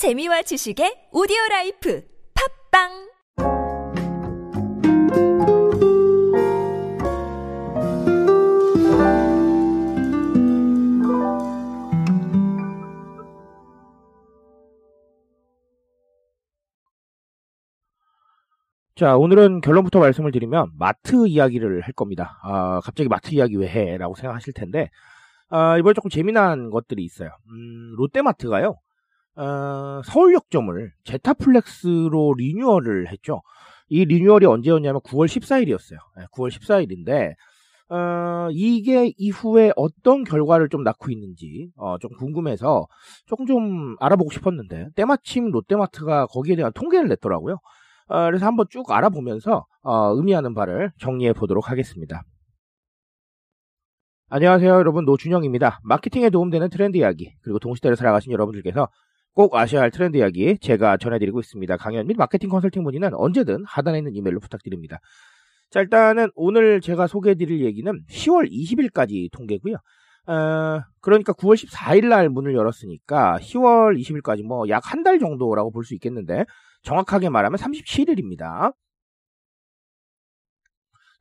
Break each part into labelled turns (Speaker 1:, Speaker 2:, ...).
Speaker 1: 재미와 지식의 오디오 라이프 팟빵
Speaker 2: 자, 오늘은 결론부터 말씀을 드리면 마트 이야기를 할 겁니다. 아, 갑자기 마트 이야기 왜 해? 라고 생각하실 텐데, 아, 이번에 조금 재미난 것들이 있어요. 음, 롯데마트가요, 어, 서울역점을 제타플렉스로 리뉴얼을 했죠. 이 리뉴얼이 언제였냐면 9월 14일이었어요. 9월 14일인데, 어, 이게 이후에 어떤 결과를 좀 낳고 있는지, 어, 좀 궁금해서 조금 좀 알아보고 싶었는데, 때마침 롯데마트가 거기에 대한 통계를 냈더라고요. 어, 그래서 한번 쭉 알아보면서 어, 의미하는 바를 정리해 보도록 하겠습니다. 안녕하세요 여러분 노준영입니다. 마케팅에 도움되는 트렌드 이야기 그리고 동시대를 살아가신 여러분들께서 꼭 아셔야 할 트렌드 이야기 제가 전해드리고 있습니다. 강연 및 마케팅 컨설팅 문의는 언제든 하단에 있는 이메일로 부탁드립니다. 자 일단은 오늘 제가 소개해드릴 얘기는 10월 20일까지 통계고요. 어, 그러니까 9월 14일 날 문을 열었으니까 10월 20일까지 뭐 약 한 달 정도라고 볼 수 있겠는데 정확하게 말하면 37일입니다.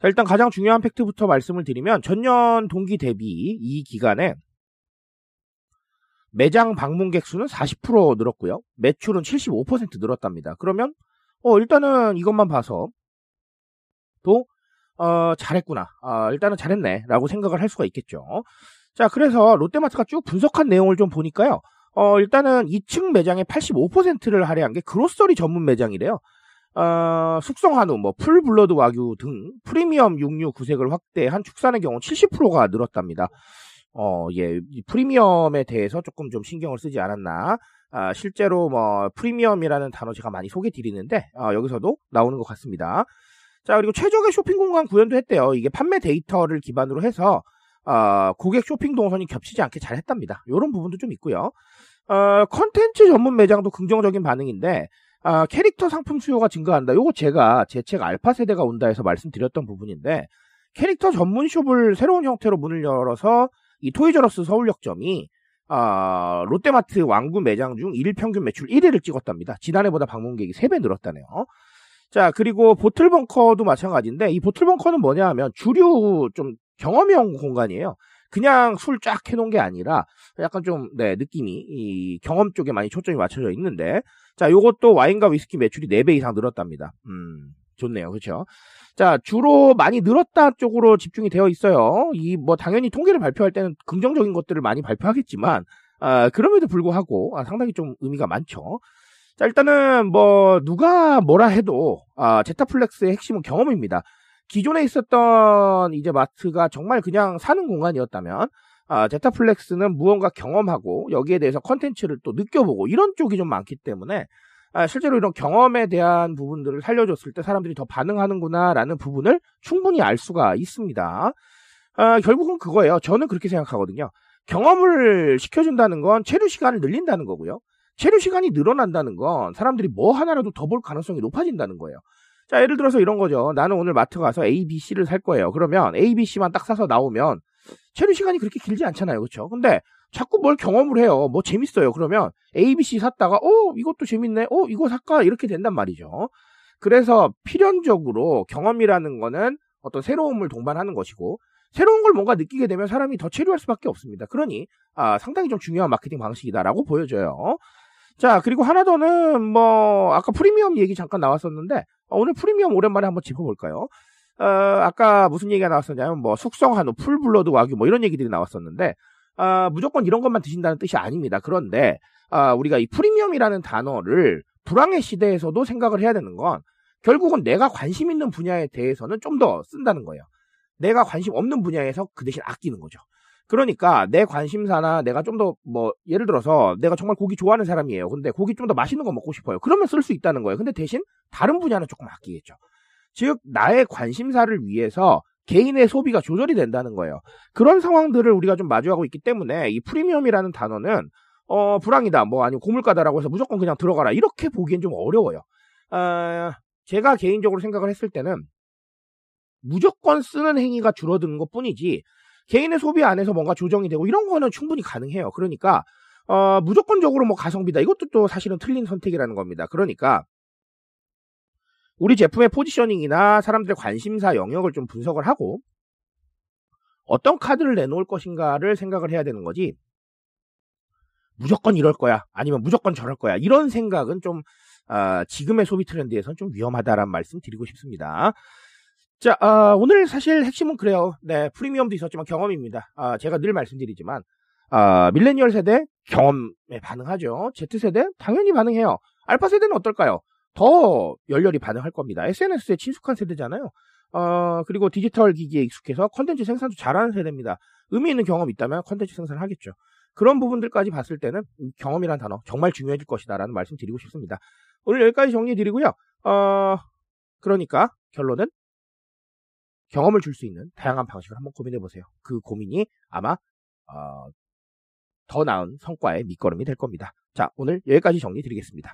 Speaker 2: 자, 일단 가장 중요한 팩트부터 말씀을 드리면 전년 동기 대비 이 기간에 매장 방문객 수는 40% 늘었고요. 매출은 75% 늘었답니다. 그러면 어, 일단은 이것만 봐서 또 어, 잘했구나. 어, 일단은 잘했네라고 생각을 할 수가 있겠죠. 자, 그래서 롯데마트가 쭉 분석한 내용을 좀 보니까요. 어, 일단은 2층 매장의 85%를 할애한 게 그로서리 전문 매장이래요. 어, 숙성 한우, 뭐, full blood 와규 등 프리미엄 육류 구색을 확대한 축산의 경우 70%가 늘었답니다. 어, 예, 프리미엄에 대해서 조금 좀 신경을 쓰지 않았나. 아, 실제로 뭐, 프리미엄이라는 단어 제가 많이 소개 드리는데, 아, 여기서도 나오는 것 같습니다. 자, 그리고 최적의 쇼핑 공간 구현도 했대요. 이게 판매 데이터를 기반으로 해서, 어, 고객 쇼핑 동선이 겹치지 않게 잘 했답니다. 이런 부분도 좀 있고요. 어, 컨텐츠 전문 매장도 긍정적인 반응인데, 어, 캐릭터 상품 수요가 증가한다. 요거 제가 제 책 알파 세대가 온다 해서 말씀드렸던 부분인데, 캐릭터 전문 숍을 새로운 형태로 문을 열어서 이 토이저러스 서울역점이 어, 롯데마트 왕구 매장 중 1일 평균 매출 1위를 찍었답니다. 지난해보다 방문객이 3배 늘었다네요. 자, 그리고 보틀벙커도 마찬가지인데, 이 보틀벙커는 뭐냐 하면 주류 좀 경험형 공간이에요. 그냥 술 쫙 해놓은 게 아니라 약간 좀, 네, 느낌이 이 경험 쪽에 많이 초점이 맞춰져 있는데, 자, 요것도 와인과 위스키 매출이 4배 이상 늘었답니다. 음, 좋네요. 그렇죠 자, 주로 많이 늘었다 쪽으로 집중이 되어 있어요. 이, 뭐, 당연히 통계를 발표할 때는 긍정적인 것들을 많이 발표하겠지만, 아, 그럼에도 불구하고, 아, 상당히 좀 의미가 많죠. 자, 일단은, 뭐, 누가 뭐라 해도, 아, 제타플렉스의 핵심은 경험입니다. 기존에 있었던 이제 마트가 정말 그냥 사는 공간이었다면 아, 제타플렉스는 무언가 경험하고 여기에 대해서 컨텐츠를 또 느껴보고 이런 쪽이 좀 많기 때문에 아, 실제로 이런 경험에 대한 부분들을 살려줬을 때 사람들이 더 반응하는구나라는 부분을 충분히 알 수가 있습니다. 아, 결국은 그거예요. 저는 그렇게 생각하거든요. 경험을 시켜준다는 건 체류 시간을 늘린다는 거고요. 체류 시간이 늘어난다는 건 사람들이 뭐 하나라도 더 볼 가능성이 높아진다는 거예요. 자, 예를 들어서 이런 거죠. 나는 오늘 마트 가서 A, B, C를 살 거예요. 그러면 A, B, C만 딱 사서 나오면 체류 시간이 그렇게 길지 않잖아요. 그렇죠? 근데 자꾸 뭘 경험을 해요. 뭐 재밌어요. 그러면 A, B, C 샀다가 어, 이것도 재밌네. 어, 이거 살까? 이렇게 된단 말이죠. 그래서 필연적으로 경험이라는 거는 어떤 새로움을 동반하는 것이고 새로운 걸 뭔가 느끼게 되면 사람이 더 체류할 수밖에 없습니다. 그러니 아, 상당히 좀 중요한 마케팅 방식이다라고 보여져요. 자, 그리고 하나 더는 뭐 아까 프리미엄 얘기 잠깐 나왔었는데 어, 오늘 프리미엄 오랜만에 한번 짚어볼까요? 어, 아까 무슨 얘기가 나왔었냐면 뭐 숙성 한우, full blood 와규 뭐 이런 얘기들이 나왔었는데 어, 무조건 이런 것만 드신다는 뜻이 아닙니다. 그런데 어, 우리가 이 프리미엄이라는 단어를 불황의 시대에서도 생각을 해야 되는 건 결국은 내가 관심 있는 분야에 대해서는 좀 더 쓴다는 거예요. 내가 관심 없는 분야에서 그 대신 아끼는 거죠. 그러니까 내 관심사나 내가 좀 더 뭐 예를 들어서 내가 정말 고기 좋아하는 사람이에요. 근데 고기 좀 더 맛있는 거 먹고 싶어요. 그러면 쓸 수 있다는 거예요. 근데 대신 다른 분야는 조금 아끼겠죠. 즉 나의 관심사를 위해서 개인의 소비가 조절이 된다는 거예요. 그런 상황들을 우리가 좀 마주하고 있기 때문에 이 프리미엄이라는 단어는 어 불황이다 뭐 아니면 고물가다라고 해서 무조건 그냥 들어가라 이렇게 보기엔 좀 어려워요. 어, 제가 개인적으로 생각을 했을 때는 무조건 쓰는 행위가 줄어드는 것 뿐이지 개인의 소비 안에서 뭔가 조정이 되고 이런 거는 충분히 가능해요. 그러니까 어, 무조건적으로 뭐 가성비다. 이것도 또 사실은 틀린 선택이라는 겁니다. 그러니까 우리 제품의 포지셔닝이나 사람들의 관심사 영역을 좀 분석을 하고 어떤 카드를 내놓을 것인가를 생각을 해야 되는 거지. 무조건 이럴 거야. 아니면 무조건 저럴 거야. 이런 생각은 좀 어, 지금의 소비 트렌드에선 좀 위험하다라는 말씀 드리고 싶습니다. 자, 어, 오늘 사실 핵심은 그래요. 네, 프리미엄도 있었지만 경험입니다. 아, 제가 늘 말씀드리지만 아, 밀레니얼 세대 경험에 반응하죠. Z세대 당연히 반응해요. 알파 세대는 어떨까요? 더 열렬히 반응할 겁니다. SNS에 친숙한 세대잖아요. 어, 그리고 디지털 기기에 익숙해서 컨텐츠 생산도 잘하는 세대입니다. 의미 있는 경험이 있다면 컨텐츠 생산을 하겠죠. 그런 부분들까지 봤을 때는 경험이란 단어 정말 중요해질 것이다라는 말씀 드리고 싶습니다. 오늘 여기까지 정리해 드리고요. 어, 그러니까 결론은 경험을 줄 수 있는 다양한 방식을 한번 고민해 보세요. 그 고민이 아마 어, 더 나은 성과의 밑거름이 될 겁니다. 자, 오늘 여기까지 정리 드리겠습니다.